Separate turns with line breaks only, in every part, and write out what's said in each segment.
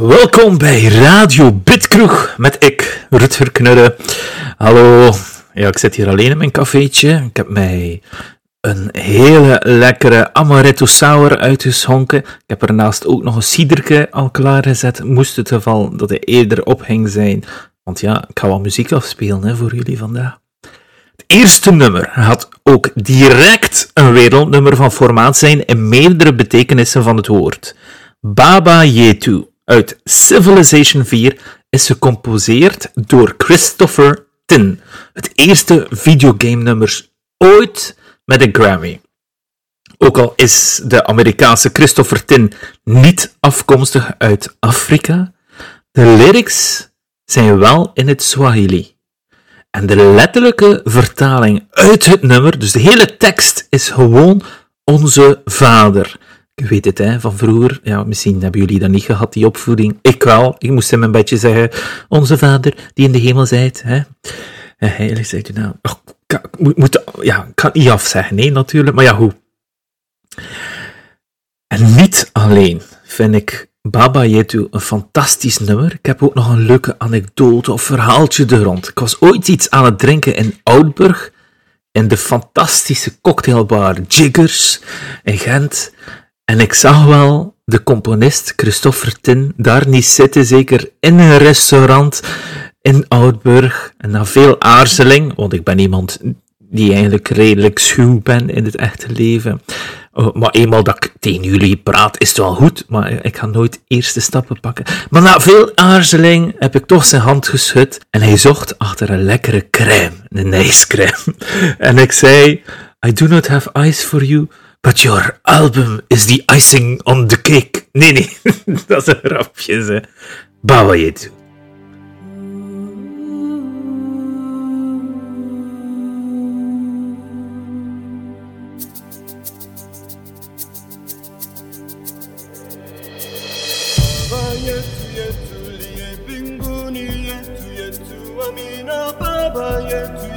Welkom bij Radio Bitkroeg met ik, Rutger Knudde. Hallo. Ja, ik zit hier alleen in mijn cafeetje. Ik heb mij een hele lekkere amaretto sour uitgeschonken. Ik heb ernaast ook nog een ciderke al klaargezet. Moest het geval dat hij eerder ophing zijn. Want ja, ik ga wat muziek afspelen hè, voor jullie vandaag. Het eerste nummer had ook direct een wereldnummer van formaat zijn in meerdere betekenissen van het woord. Baba Yetu uit Civilization 4 is gecomposeerd door Christopher Tin. Het eerste videogame-nummer ooit met een Grammy. Ook al is de Amerikaanse Christopher Tin niet afkomstig uit Afrika, de lyrics zijn wel in het Swahili. En de letterlijke vertaling uit het nummer, dus de hele tekst, is gewoon onze vader. Ik weet het, hè, van vroeger. Ja, misschien hebben jullie dat niet gehad, die opvoeding. Ik wel. Ik moest hem een beetje zeggen, onze vader die in de hemel zijt. Hè. En heilig zegt u nou. Oh, moet, moet, ja, ik kan niet afzeggen, nee, natuurlijk. Maar ja, hoe? En niet alleen vind ik Baba Yetu een fantastisch nummer. Ik heb ook nog een leuke anekdote of verhaaltje er rond. Ik was ooit iets aan het drinken in Oudburg, in de fantastische cocktailbar Jiggers in Gent. En ik zag wel de componist Christopher Tin daar niet zitten, zeker in een restaurant in Oudburg. En na veel aarzeling, want ik ben iemand die eigenlijk redelijk schuw ben in het echte leven. Oh, maar eenmaal dat ik tegen jullie praat, is het wel goed, maar ik ga nooit eerste stappen pakken. Maar na veel aarzeling heb ik toch zijn hand geschud en hij zocht achter een lekkere crème, een ijscrème. En ik zei, I do not have ice for you, But your album is the icing on the cake. Nee, nee, dat is een grapje, toe. Baba yetu yetu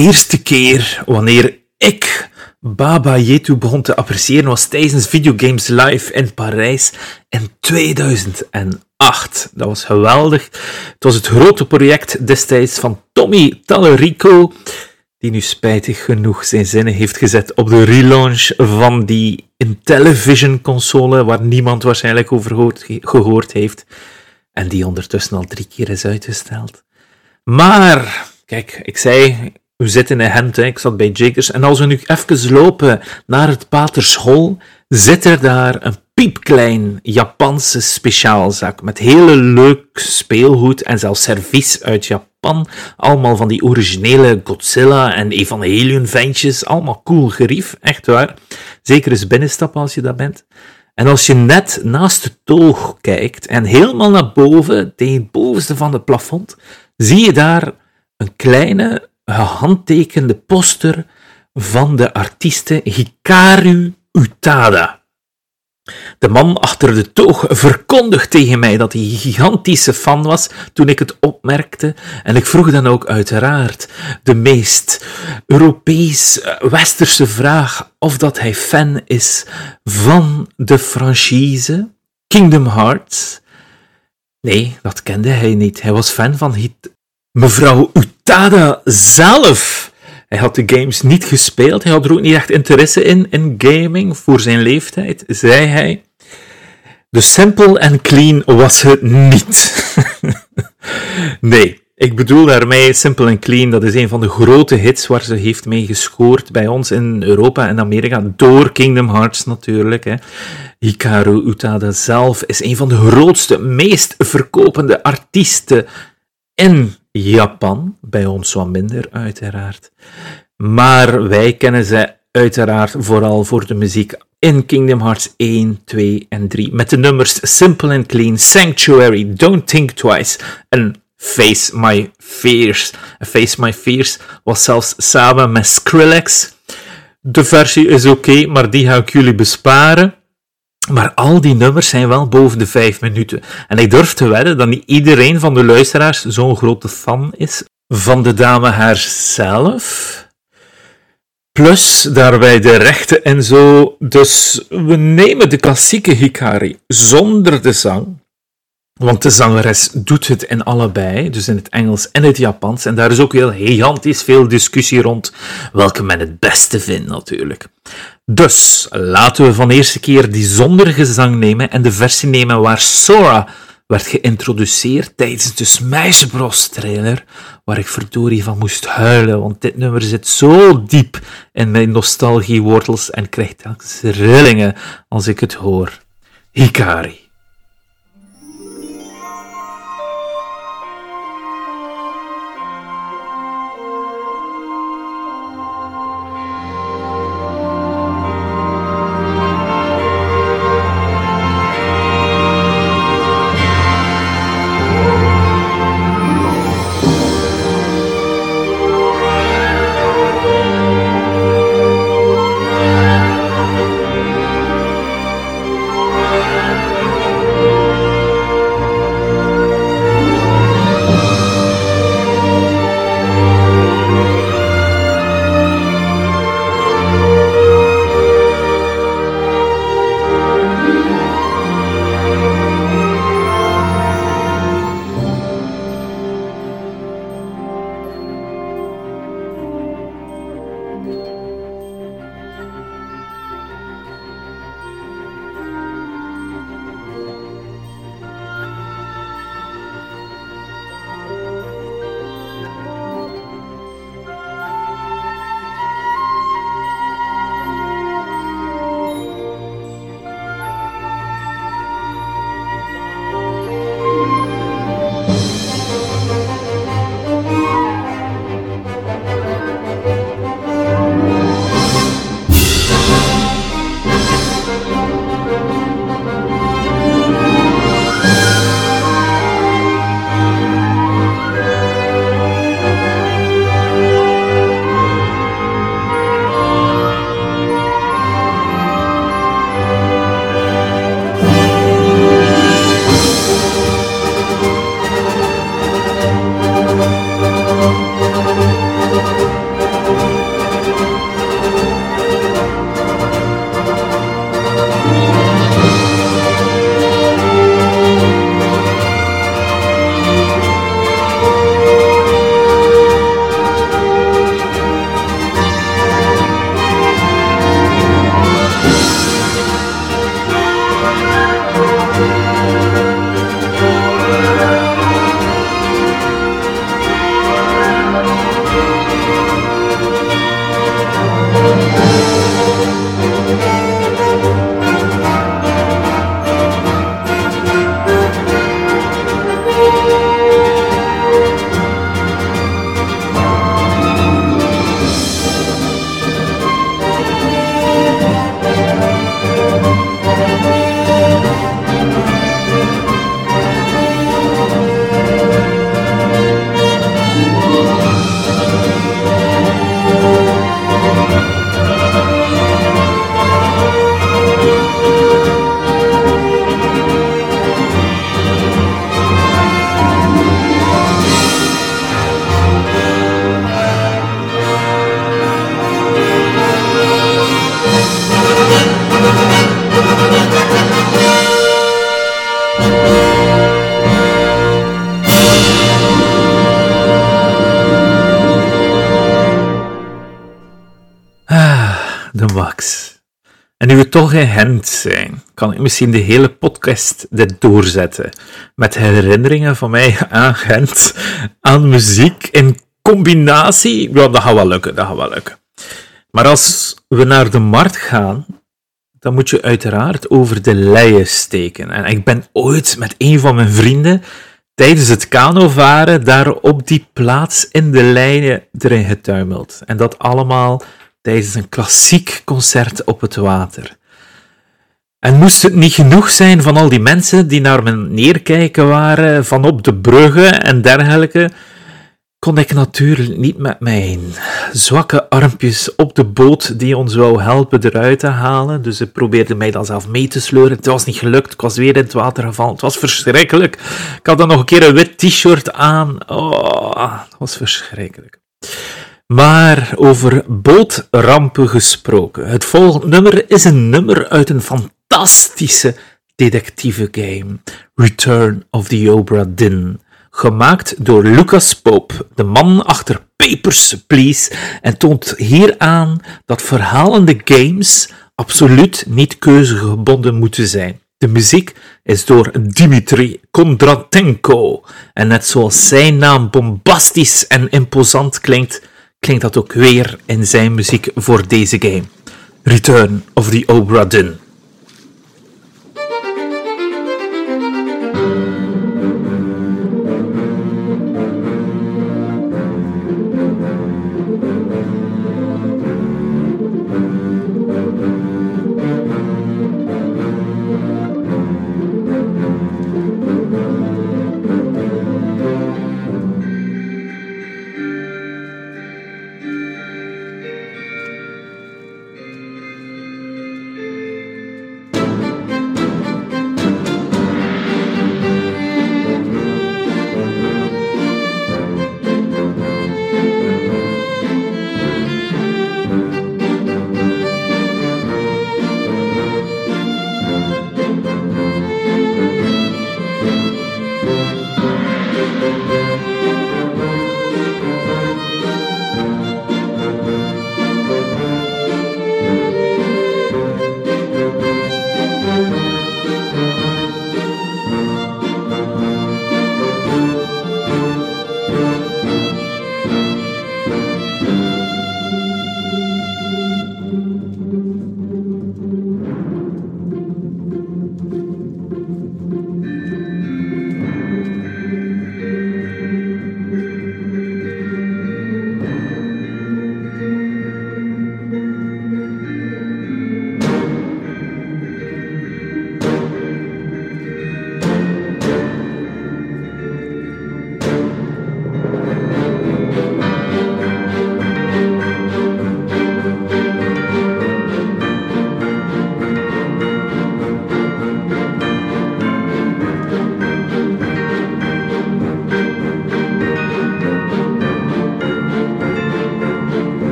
eerste keer wanneer ik Baba Yetu begon te appreciëren was tijdens Videogames Live in Parijs in 2008. Dat was geweldig. Het was het grote project destijds van Tommy Tallarico, die nu spijtig genoeg zijn zinnen heeft gezet op de relaunch van die Intellivision console, waar niemand waarschijnlijk over gehoord heeft, en die ondertussen al drie keer is uitgesteld. Maar, kijk, ik zei, we zitten in Gent, ik zat bij Jakers, en als we nu even lopen naar het Paterschool, zit er daar een piepklein Japanse speciaalzak met hele leuk speelgoed en zelfs servies uit Japan. Allemaal van die originele Godzilla en Evangelion ventjes, allemaal cool gerief, echt waar. Zeker eens binnenstappen als je dat bent. En als je net naast het toog kijkt en helemaal naar boven, tegen bovenste van het plafond, zie je daar een kleine gehandtekende poster van de artieste Hikaru Utada. De man achter de toog verkondigt tegen mij dat hij een gigantische fan was toen ik het opmerkte. En ik vroeg dan ook uiteraard de meest Europees-westerse vraag of dat hij fan is van de franchise Kingdom Hearts. Nee, dat kende hij niet. Hij was fan van mevrouw Utada zelf. Hij had de games niet gespeeld, hij had er ook niet echt interesse in, in gaming, voor zijn leeftijd, zei hij. Dus simpel en clean was het niet. nee, ik bedoel daarmee Simple and Clean, dat is een van de grote hits waar ze heeft mee gescoord bij ons in Europa en Amerika, door Kingdom Hearts natuurlijk. Hè. Hikaru Utada zelf is een van de grootste, meest verkopende artiesten in Japan, bij ons wat minder uiteraard. Maar wij kennen ze uiteraard vooral voor de muziek in Kingdom Hearts 1, 2 en 3. Met de nummers Simple and Clean, Sanctuary, Don't Think Twice en Face My Fears. Face My Fears was zelfs samen met Skrillex. De versie is oké, maar die ga ik jullie besparen. Maar al die nummers zijn wel boven de vijf minuten. En ik durf te wedden dat niet iedereen van de luisteraars zo'n grote fan is van de dame haarzelf. Plus daarbij de rechten en zo. Dus we nemen de klassieke Hikari zonder de zang. Want de zangeres doet het in allebei, dus in het Engels en het Japans. En daar is ook heel gigantisch veel discussie rond welke men het beste vindt, natuurlijk. Dus laten we van eerste keer die zonder gezang nemen en de versie nemen waar Sora werd geïntroduceerd tijdens de Smash trailer, waar ik verdorie van moest huilen, want dit nummer zit zo diep in mijn nostalgiewortels en krijgt telkens rillingen als ik het hoor. Hikari. En nu we toch in Gent zijn, kan ik misschien de hele podcast dit doorzetten. Met herinneringen van mij aan Gent, aan muziek in combinatie. Ja, dat gaat wel lukken, dat gaat wel lukken. Maar als we naar de markt gaan, dan moet je uiteraard over de leien steken. En ik ben ooit met een van mijn vrienden tijdens het kanovaren daar op die plaats in de leien erin getuimeld. En dat allemaal tijdens een klassiek concert op het water. En moest het niet genoeg zijn van al die mensen die naar me neerkijken waren, van op de bruggen en dergelijke, kon ik natuurlijk niet met mijn zwakke armpjes op de boot die ons wou helpen eruit te halen. Dus ik probeerde mij dan zelf mee te sleuren. Het was niet gelukt, ik was weer in het water gevallen. Het was verschrikkelijk. Ik had dan nog een keer een wit t-shirt aan. Oh, dat was verschrikkelijk. Maar over bootrampen gesproken. Het volgende nummer is een nummer uit een fantastische detectieve game, Return of the Obra Dinn. Gemaakt door Lucas Pope, de man achter Papers, Please, en toont hier aan dat verhalende games absoluut niet keuzegebonden moeten zijn. De muziek is door Dimitri Kondratenko. En net zoals zijn naam bombastisch en imposant klinkt, klinkt dat ook weer in zijn muziek voor deze game. Return of the Obra Dinn.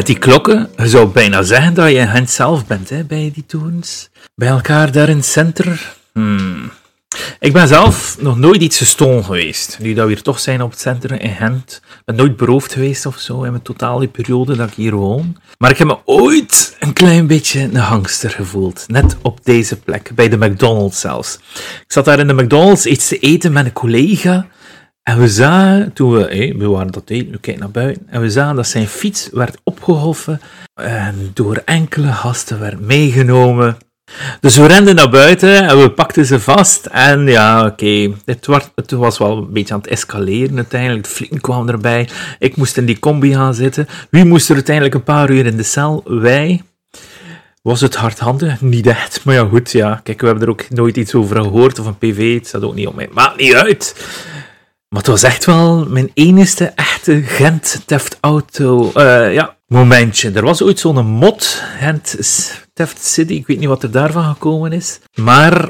Met die klokken, je zou bijna zeggen dat je Gent zelf bent hè, bij die torens. Bij elkaar daar in het center. Hmm. Ik ben zelf nog nooit iets gestolen geweest. Nu dat we hier toch zijn op het centrum in Gent. Ik ben nooit beroofd geweest of zo in mijn totale periode dat ik hier woon. Maar ik heb me ooit een klein beetje een hangster gevoeld. Net op deze plek, bij de McDonald's zelfs. Ik zat daar in de McDonald's iets te eten met een collega. En we zagen, toen we, we waren dat eten, we kijken naar buiten, en we zagen dat zijn fiets werd opgehoffen en door enkele gasten werd meegenomen. Dus we renden naar buiten en we pakten ze vast. En ja, oké, het, het, was wel een beetje aan het escaleren uiteindelijk. De kwamen erbij. Ik moest in die combi gaan zitten. Wie moest er uiteindelijk een paar uur in de cel? Wij. Was het hardhandig? Niet echt. Maar ja, goed, ja. Kijk, we hebben er ook nooit iets over gehoord. Of een PV, het staat ook niet op mij. Maakt niet uit. Maar het was echt wel mijn enige echte Gent Theft Auto uh, ja, momentje. Er was ooit zo'n mod, Gent Theft City. Ik weet niet wat er daarvan gekomen is. Maar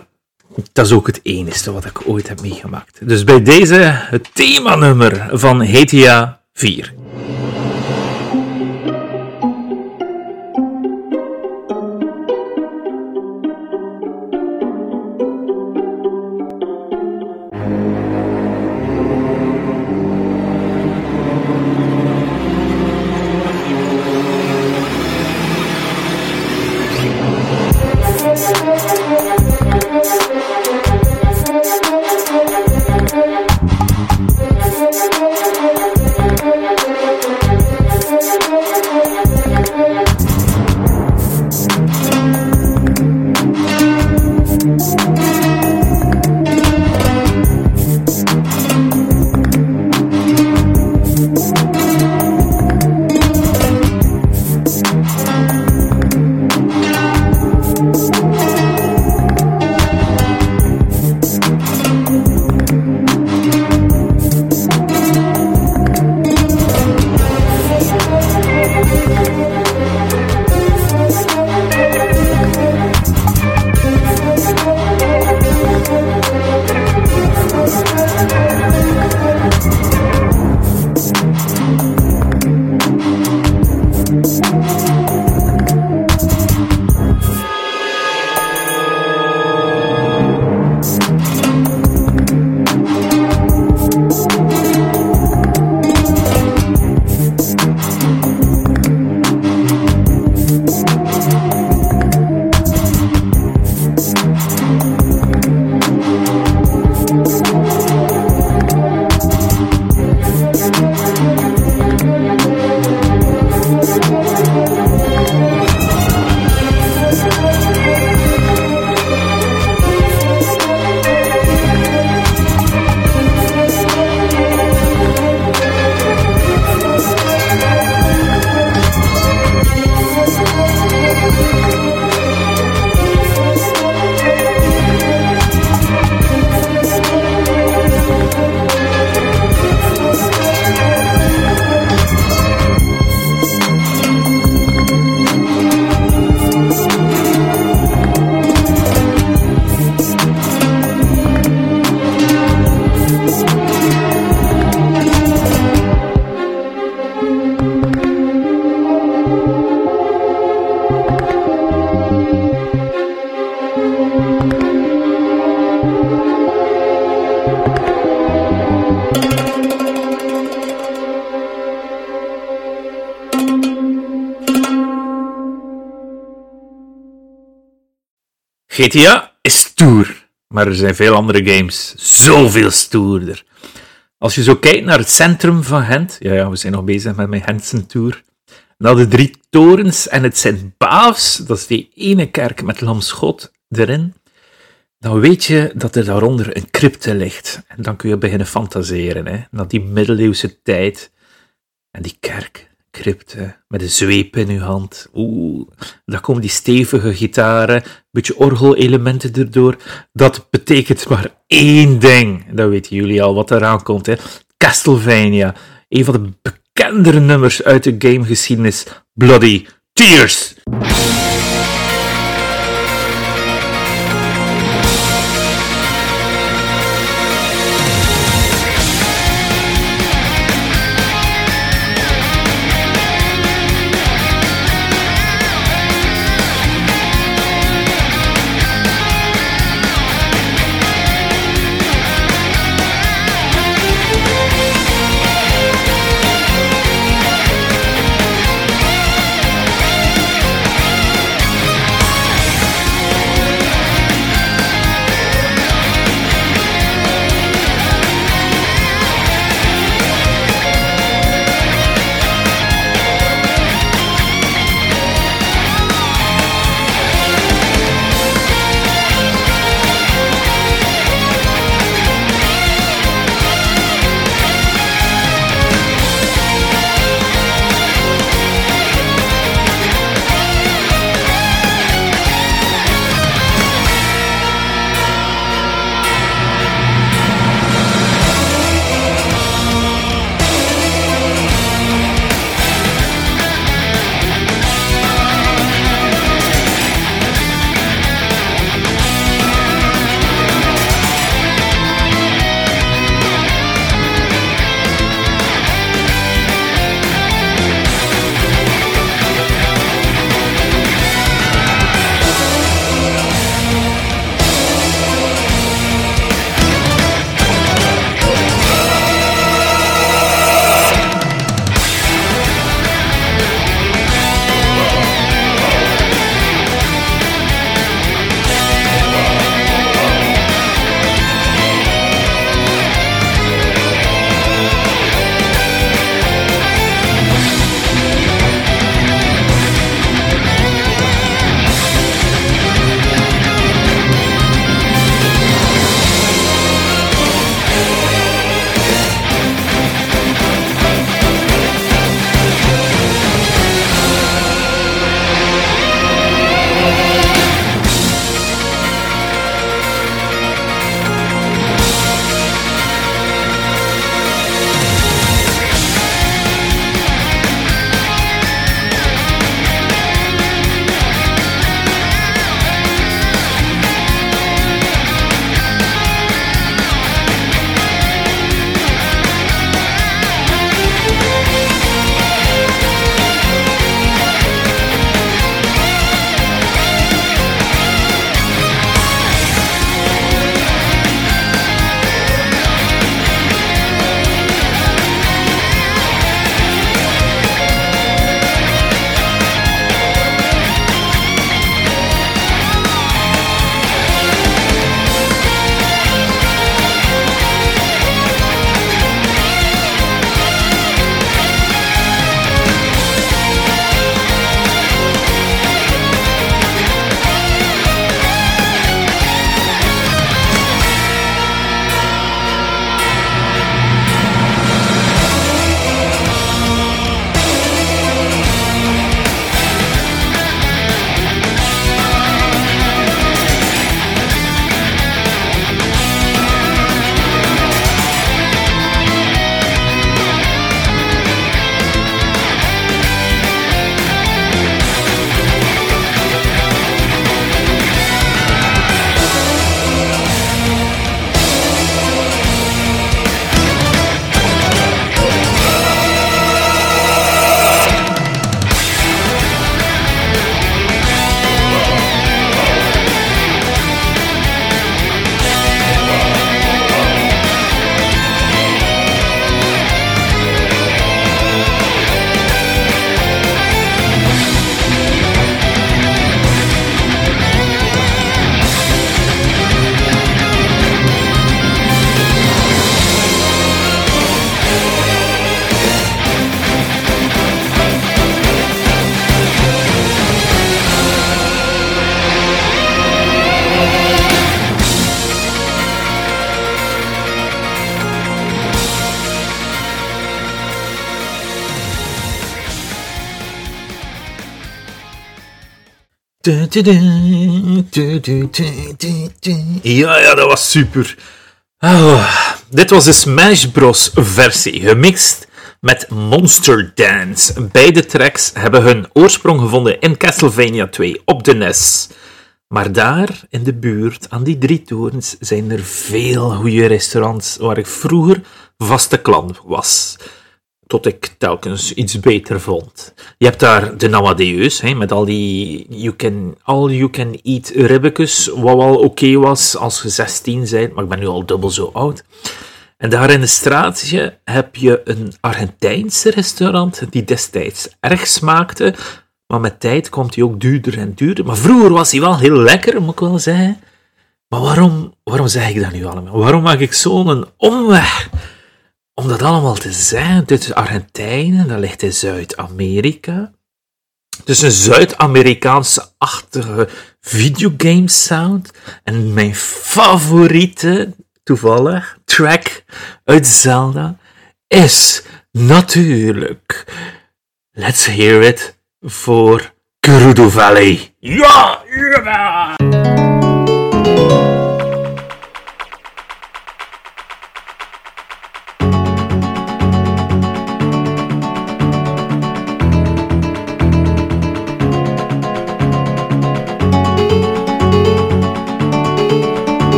dat is ook het enige wat ik ooit heb meegemaakt. Dus bij deze het themanummer van GTA 4. GTA is stoer, maar er zijn veel andere games zoveel stoerder. Als je zo kijkt naar het centrum van Gent, ja, ja we zijn nog bezig met mijn Gentse tour, naar de drie torens en het Sint-Baafs, dat is die ene kerk met lamschot erin, dan weet je dat er daaronder een crypte ligt. En dan kun je beginnen fantaseren, hè, naar die middeleeuwse tijd en die kerk crypte, met een zweep in uw hand. Oeh, dan komen die stevige gitaren, een beetje orgelelementen erdoor. Dat betekent maar één ding. Dat weten jullie al wat eraan komt, hè. Castlevania, een van de bekendere nummers uit de gamegeschiedenis, Bloody Tears. Ja, ja, dat was super. Oh, dit was de Smash Bros. versie, gemixt met Monster Dance. Beide tracks hebben hun oorsprong gevonden in Castlevania 2 op de NES. Maar daar, in de buurt, aan die drie torens, zijn er veel goede restaurants waar ik vroeger vaste klant was tot ik telkens iets beter vond. Je hebt daar de Namadeus, hè, met al die you can, all you can eat ribbekes, wat wel oké was als je 16 bent, maar ik ben nu al dubbel zo oud. En daar in de straatje heb je een Argentijnse restaurant die destijds erg smaakte, maar met tijd komt hij ook duurder en duurder. Maar vroeger was hij wel heel lekker, moet ik wel zeggen. Maar waarom, waarom zeg ik dat nu allemaal? Waarom maak ik zo'n omweg? Om dat allemaal te zijn. Dit is Argentinië, dat ligt in Zuid-Amerika. Dus een Zuid-Amerikaanse-achtige videogame sound. En mijn favoriete, toevallig, track uit Zelda is natuurlijk Let's Hear It voor Gerudo Valley. Ja!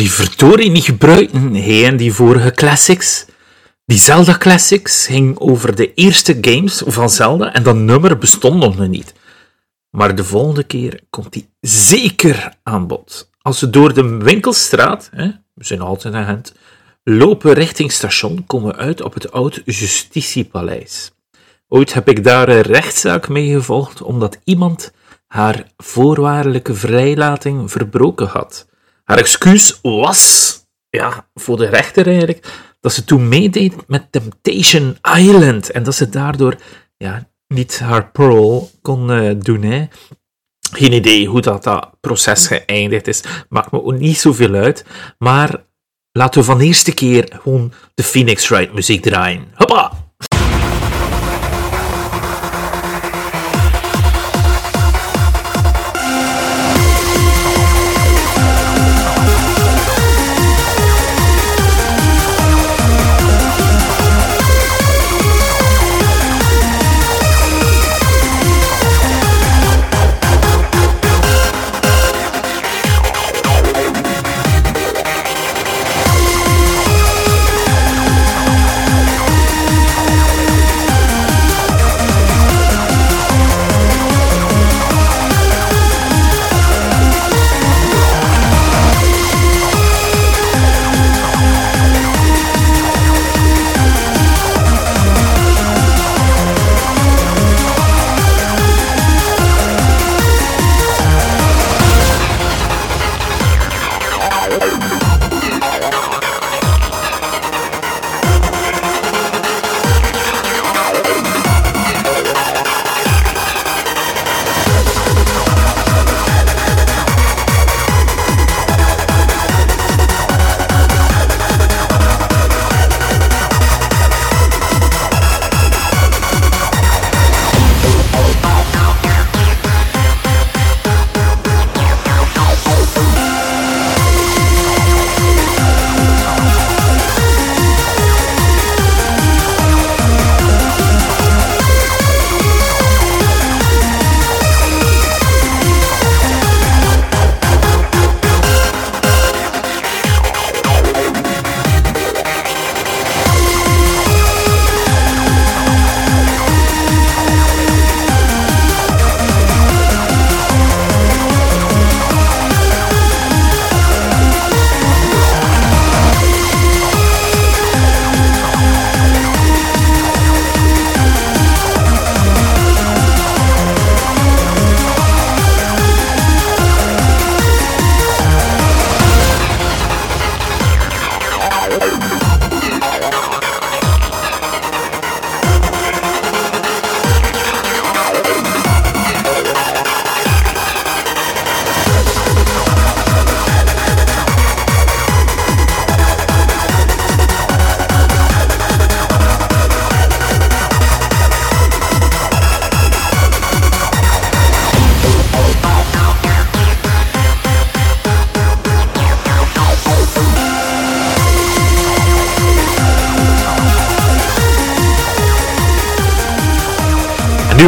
Die vertoring niet gebruiken, hij en die vorige classics. Die Zelda Classics ging over de eerste games van Zelda en dat nummer bestond nog niet. Maar de volgende keer komt die zeker aan bod. Als we door de winkelstraat, hè, we zijn altijd aan hand, lopen richting station, komen we uit op het oud justitiepaleis. Ooit heb ik daar een rechtszaak mee gevolgd omdat iemand haar voorwaardelijke vrijlating verbroken had. Haar excuus was, ja, voor de rechter eigenlijk, dat ze toen meedeed met Temptation Island en dat ze daardoor ja, niet haar Pearl kon uh, doen. Hè. Geen idee hoe dat, dat proces geëindigd is. Maakt me ook niet zoveel uit. Maar laten we van de eerste keer gewoon de Phoenix Wright muziek draaien. Hoppa!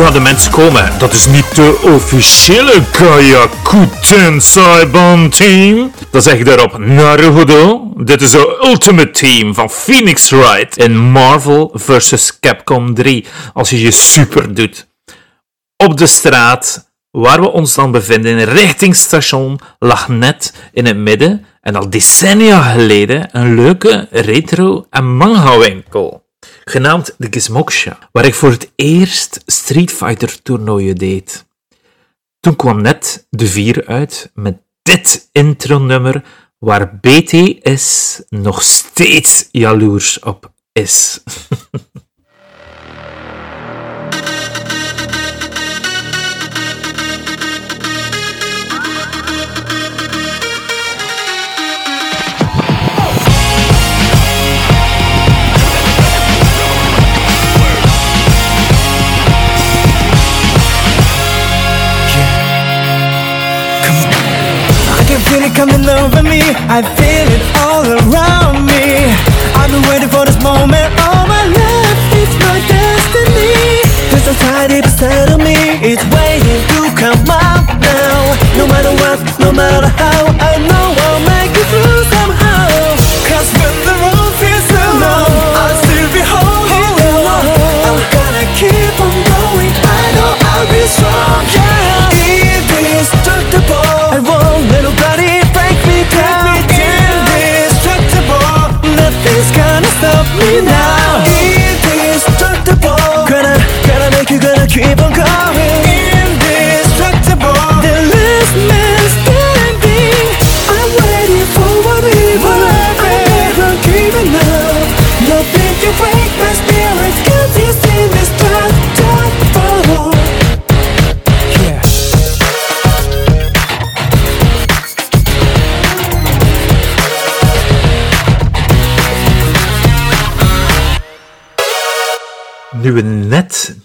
Gaan de mensen komen. Dat is niet de officiële Kayakuten Saiban team. Dan zeg ik daarop Naruhodo. Dit is de ultimate team van Phoenix Wright in Marvel vs. Capcom 3. Als je je super doet. Op de straat waar we ons dan bevinden, richting station, lag net in het midden en al decennia geleden een leuke retro- en manga-winkel, genaamd de Gizmoksha, waar ik voor het eerst Street Fighter toernooien deed. Toen kwam net de 4 uit met dit intro-nummer waar BTS nog steeds jaloers op is.
feel coming over me. I feel it all around me. I've been waiting for this moment all my life. It's my destiny. There's a deep inside of me. It's waiting to come out now. No matter what, no matter how I know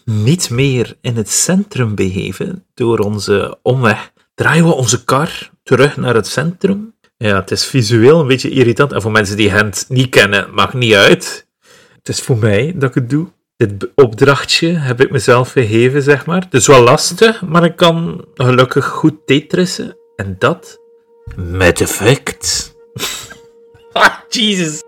niet meer in het centrum begeven door onze omweg, draaien we onze kar terug naar het centrum. Ja, het is visueel een beetje irritant. En voor mensen die Gent niet kennen, maakt niet uit. Het is voor mij dat ik het doe. Dit opdrachtje heb ik mezelf gegeven, zeg maar. Het is wel lastig, maar ik kan gelukkig goed tetrissen. En dat met effect. ah, Jesus.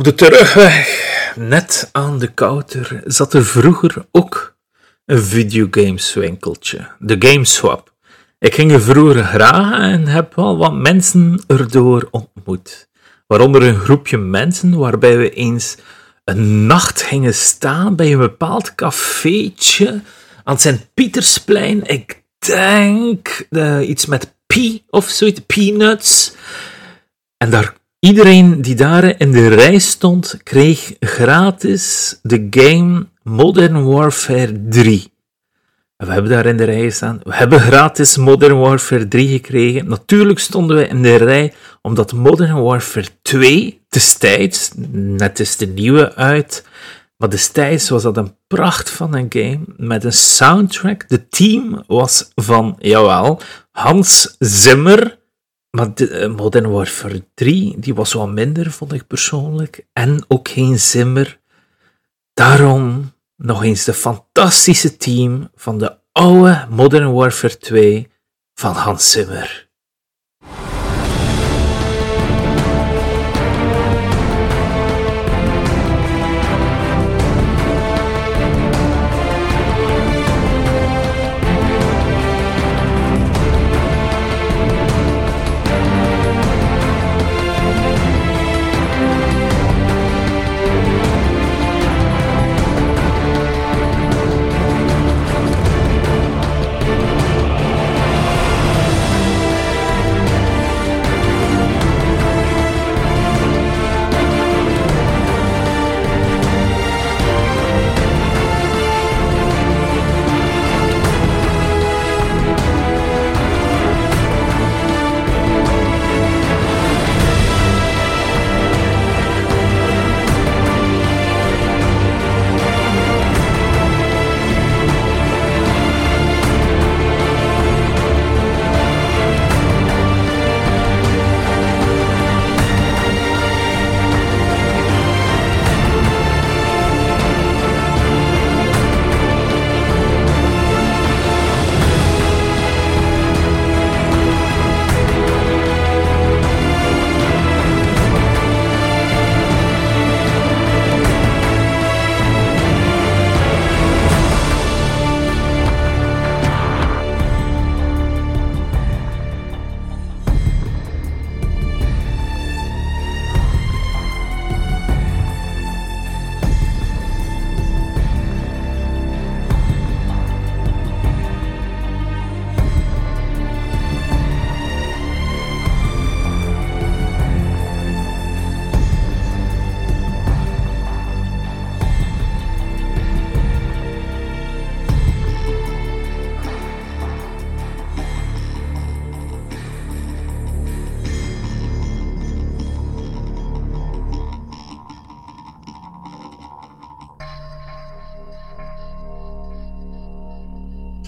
Op de terugweg, net aan de kouter, zat er vroeger ook een videogameswinkeltje, de GameSwap. Ik ging er vroeger graag en heb wel wat mensen erdoor ontmoet. Waaronder een groepje mensen waarbij we eens een nacht gingen staan bij een bepaald cafeetje aan Sint-Pietersplein. Ik denk uh, iets met P of zoiets, Peanuts. En daar, iedereen die daar in de rij stond, kreeg gratis de game Modern Warfare 3. En we hebben daar in de rij gestaan. We hebben gratis Modern Warfare 3 gekregen. Natuurlijk stonden we in de rij omdat Modern Warfare 2 destijds, net is de nieuwe uit, maar destijds was dat een pracht van een game met een soundtrack. De team was van, jawel, Hans Zimmer. Maar de, eh, Modern Warfare 3, die was wat minder, vond ik persoonlijk. En ook geen Zimmer. Daarom nog eens de fantastische team van de oude Modern Warfare 2 van Hans Zimmer.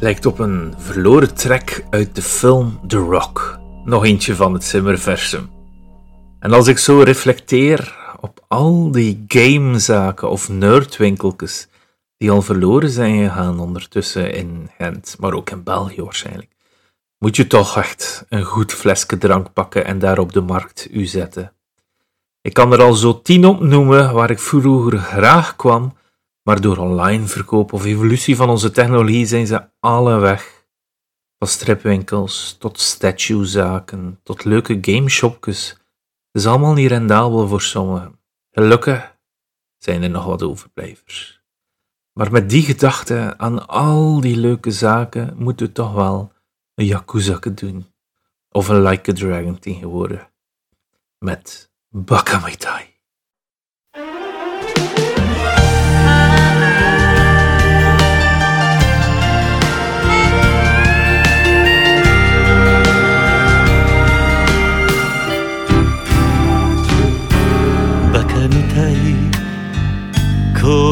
Lijkt op een verloren track uit de film The Rock. Nog eentje van het Zimmerversum. En als ik zo reflecteer op al die gamezaken of nerdwinkeltjes die al verloren zijn gegaan ondertussen in Gent, maar ook in België waarschijnlijk, moet je toch echt een goed flesje drank pakken en daar op de markt u zetten. Ik kan er al zo tien opnoemen waar ik vroeger graag kwam, maar door online verkoop of evolutie van onze technologie zijn ze alle weg. Van stripwinkels tot statuezaken tot leuke gameshopjes. Het is allemaal niet rendabel voor sommigen. Gelukkig zijn er nog wat overblijvers. Maar met die gedachte aan al die leuke zaken moeten we toch wel een yakuza doen. Of een Like a Dragon tegenwoordig. Met Bakamaitai.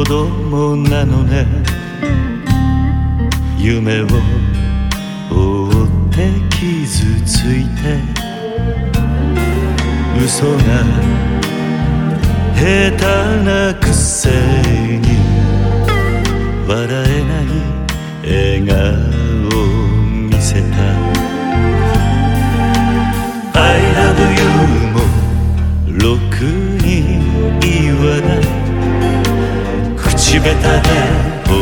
子供なのね。夢を追って傷ついて。嘘が下手なくせに。笑えない笑顔を見せた。I love you もろく
べたでほ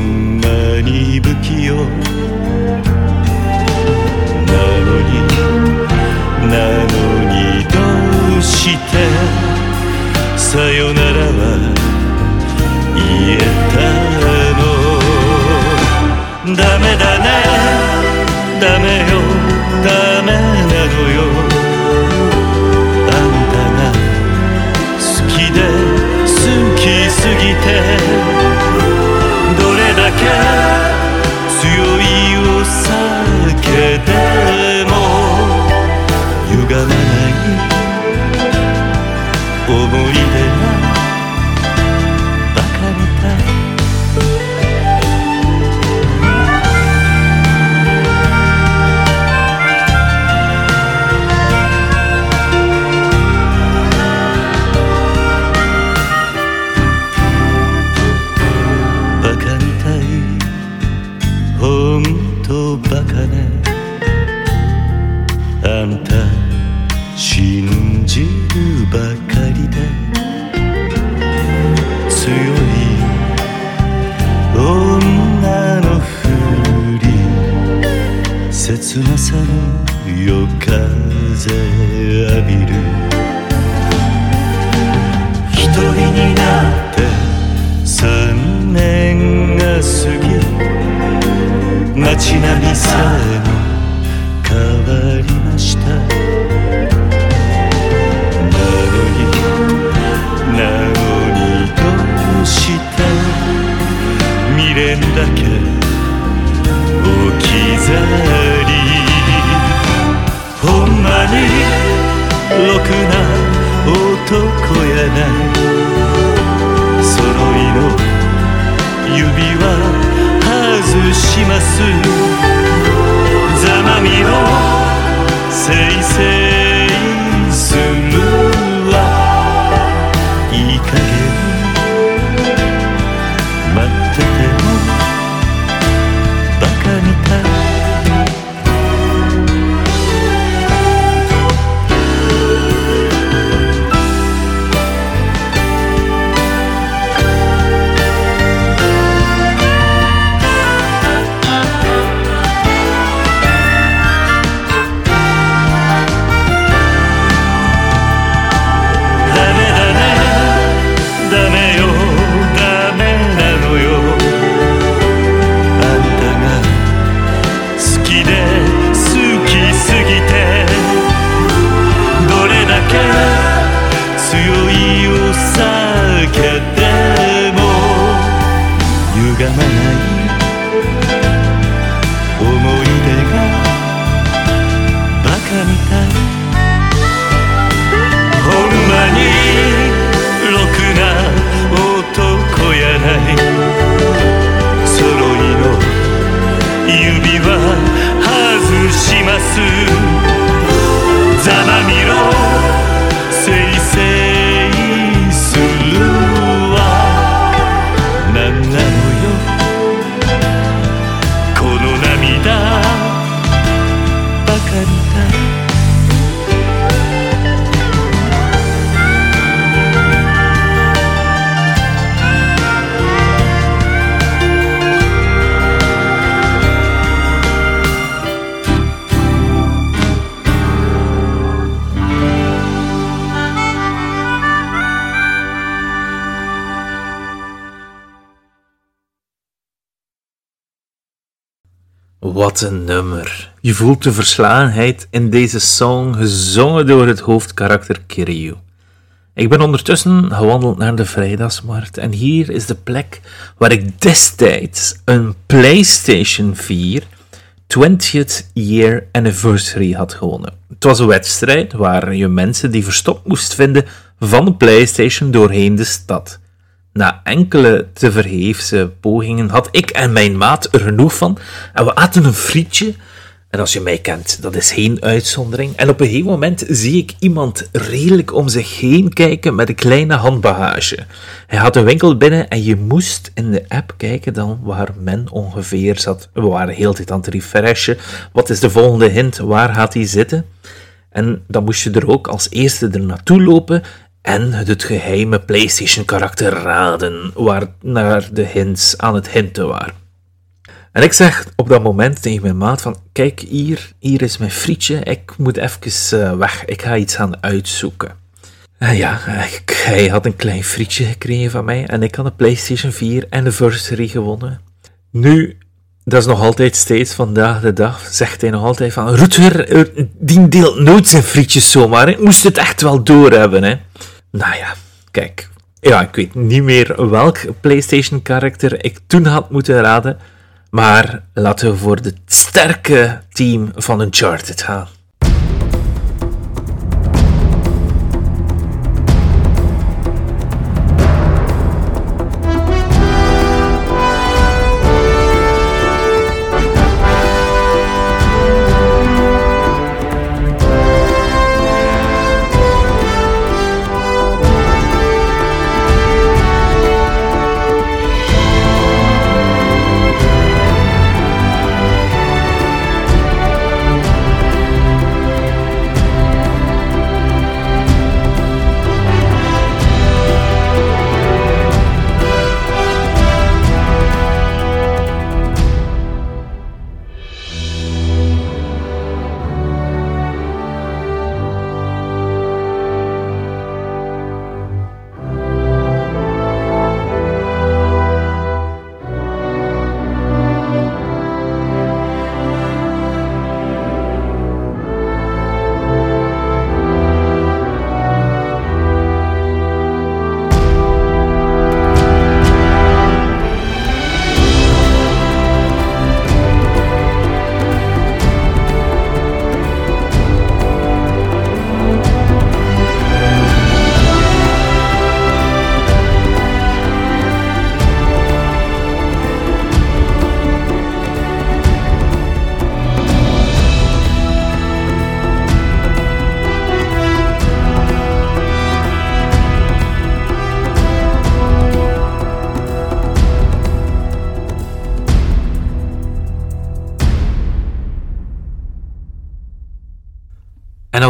んまに不器用。なのになのにどうして。さよならは言えたの。ダメだね。ダメ。gonna
Krishna Bisa nummer. Je voelt de verslagenheid in deze song, gezongen door het hoofdkarakter Kiryu. Ik ben ondertussen gewandeld naar de Vrijdagsmarkt en hier is de plek waar ik destijds een PlayStation 4 20th Year Anniversary had gewonnen. Het was een wedstrijd waar je mensen die verstopt moest vinden van de PlayStation doorheen de stad. Na enkele te vergeefse pogingen had ik en mijn maat er genoeg van en we aten een frietje. En als je mij kent, dat is geen uitzondering. En op een gegeven moment zie ik iemand redelijk om zich heen kijken met een kleine handbagage. Hij had een winkel binnen en je moest in de app kijken dan waar men ongeveer zat. We waren heel de tijd aan het refreshen. Wat is de volgende hint? Waar gaat hij zitten? En dan moest je er ook als eerste er naartoe lopen en het geheime PlayStation-karakter raden, waar naar de hints aan het hinten waren. En ik zeg op dat moment tegen mijn maat van, kijk hier, hier is mijn frietje, ik moet even uh, weg, ik ga iets gaan uitzoeken. En ja, hij had een klein frietje gekregen van mij en ik had een PlayStation 4 Anniversary gewonnen. Nu, dat is nog altijd steeds vandaag de dag, zegt hij nog altijd van, Rutger, die deelt nooit zijn frietjes zomaar, ik moest het echt wel doorhebben, hè. Nou ja, kijk, ja, ik weet niet meer welk PlayStation-karakter ik toen had moeten raden, maar laten we voor het sterke team van Uncharted gaan.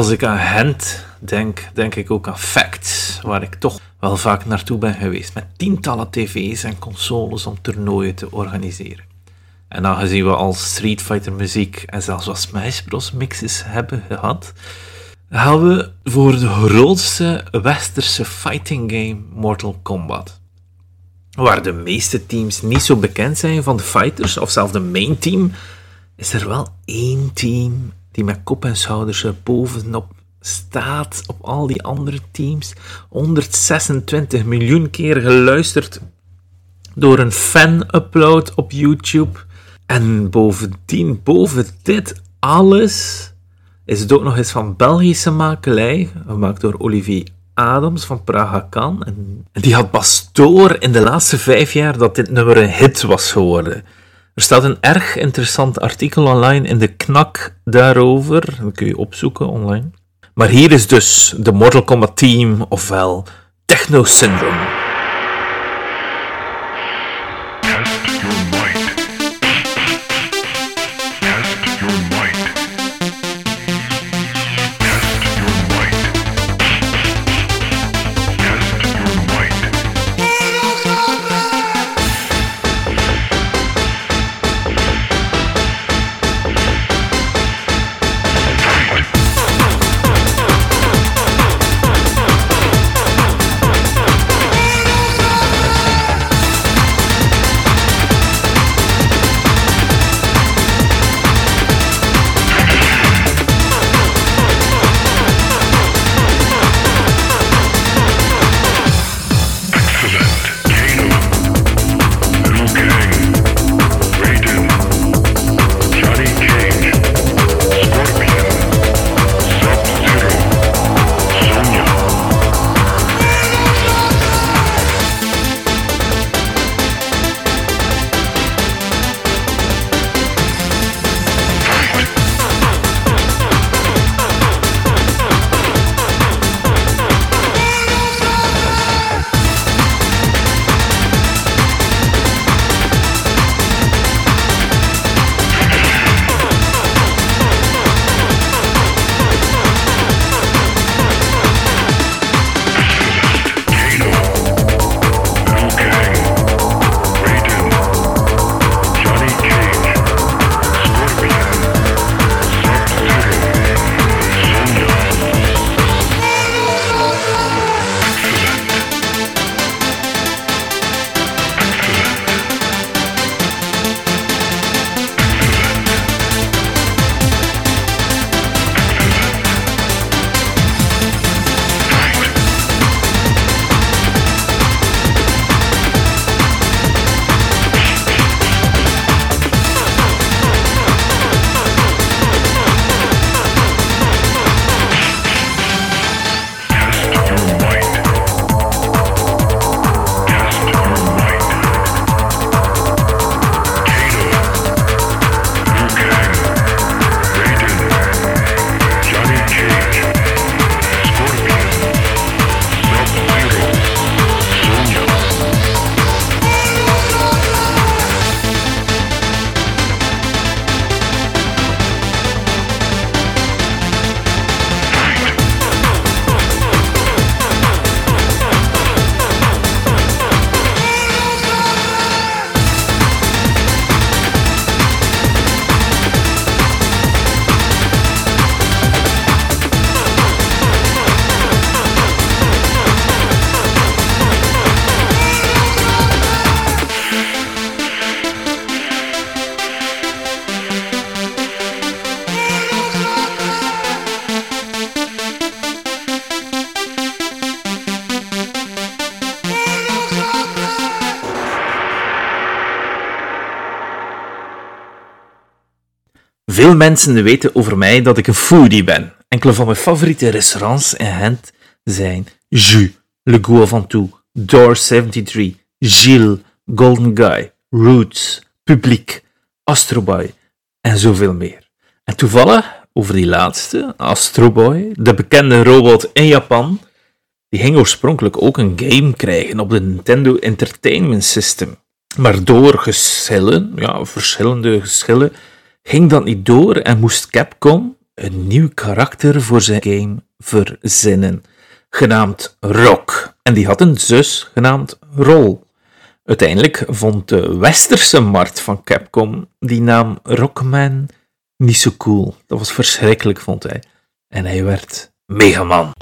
Als ik aan Gent denk, denk ik ook aan Facts, waar ik toch wel vaak naartoe ben geweest, met tientallen tv's en consoles om toernooien te organiseren. En aangezien we al Street Fighter muziek en zelfs wat Smash Bros mixes hebben gehad, gaan we voor de grootste westerse fighting game Mortal Kombat. Waar de meeste teams niet zo bekend zijn van de fighters, of zelfs de main team, is er wel één team die met kop en schouders bovenop staat op al die andere teams. 126 miljoen keer geluisterd door een fan-upload op YouTube. En bovendien, boven dit alles, is het ook nog eens van Belgische makelij, gemaakt door Olivier Adams van Praga Kan. En die had pas door in de laatste vijf jaar dat dit nummer een hit was geworden. Er staat een erg interessant artikel online in de knak daarover. Dat kun je opzoeken online. Maar hier is dus de Mortal Kombat Team, ofwel Techno Syndrome. Mensen weten over mij dat ik een foodie ben. Enkele van mijn favoriete restaurants in Gent zijn Jus, Le Goût Avant Tout, Door 73, Gilles, Golden Guy, Roots, Publiek, Astroboy en zoveel meer. En toevallig, over die laatste, Astroboy, de bekende robot in Japan, die ging oorspronkelijk ook een game krijgen op de Nintendo Entertainment System. Maar door geschillen, ja, verschillende geschillen, ging dat niet door en moest Capcom een nieuw karakter voor zijn game verzinnen, genaamd Rock. En die had een zus genaamd Roll. Uiteindelijk vond de westerse markt van Capcom die naam Rockman niet zo cool. Dat was verschrikkelijk, vond hij. En hij werd Megaman.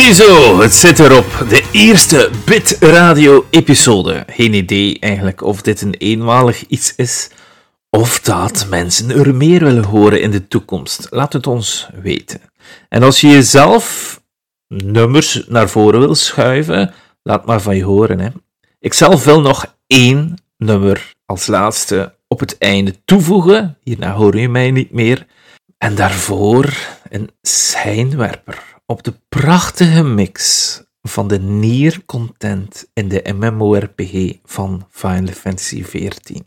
Ziezo, het zit erop. De eerste Bit Radio episode. Geen idee eigenlijk of dit een eenmalig iets is of dat mensen er meer willen horen in de toekomst. Laat het ons weten. En als je jezelf nummers naar voren wil schuiven, laat maar van je horen. Hè. Ik zelf wil nog één nummer als laatste op het einde toevoegen. Hierna hoor je mij niet meer. En daarvoor een schijnwerper op de prachtige mix van de Nier content in de MMORPG van Final Fantasy XIV.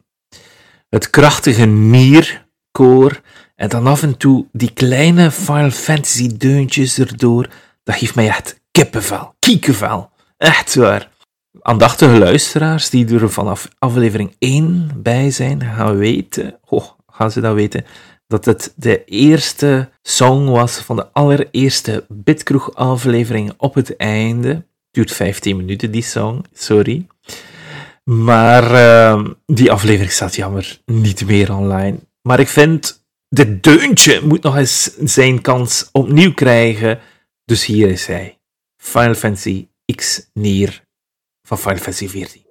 Het krachtige Nier koor en dan af en toe die kleine Final Fantasy deuntjes erdoor, dat geeft mij echt kippenvel, kiekenvel. Echt waar. Aandachtige luisteraars die er vanaf aflevering 1 bij zijn, gaan weten, oh, gaan ze dat weten, dat het de eerste song was van de allereerste Bitkroeg aflevering op het einde. Duurt 15 minuten die song, sorry. Maar uh, die aflevering staat jammer niet meer online. Maar ik vind, dit deuntje moet nog eens zijn kans opnieuw krijgen. Dus hier is hij. Final Fantasy X Nier van Final Fantasy 14.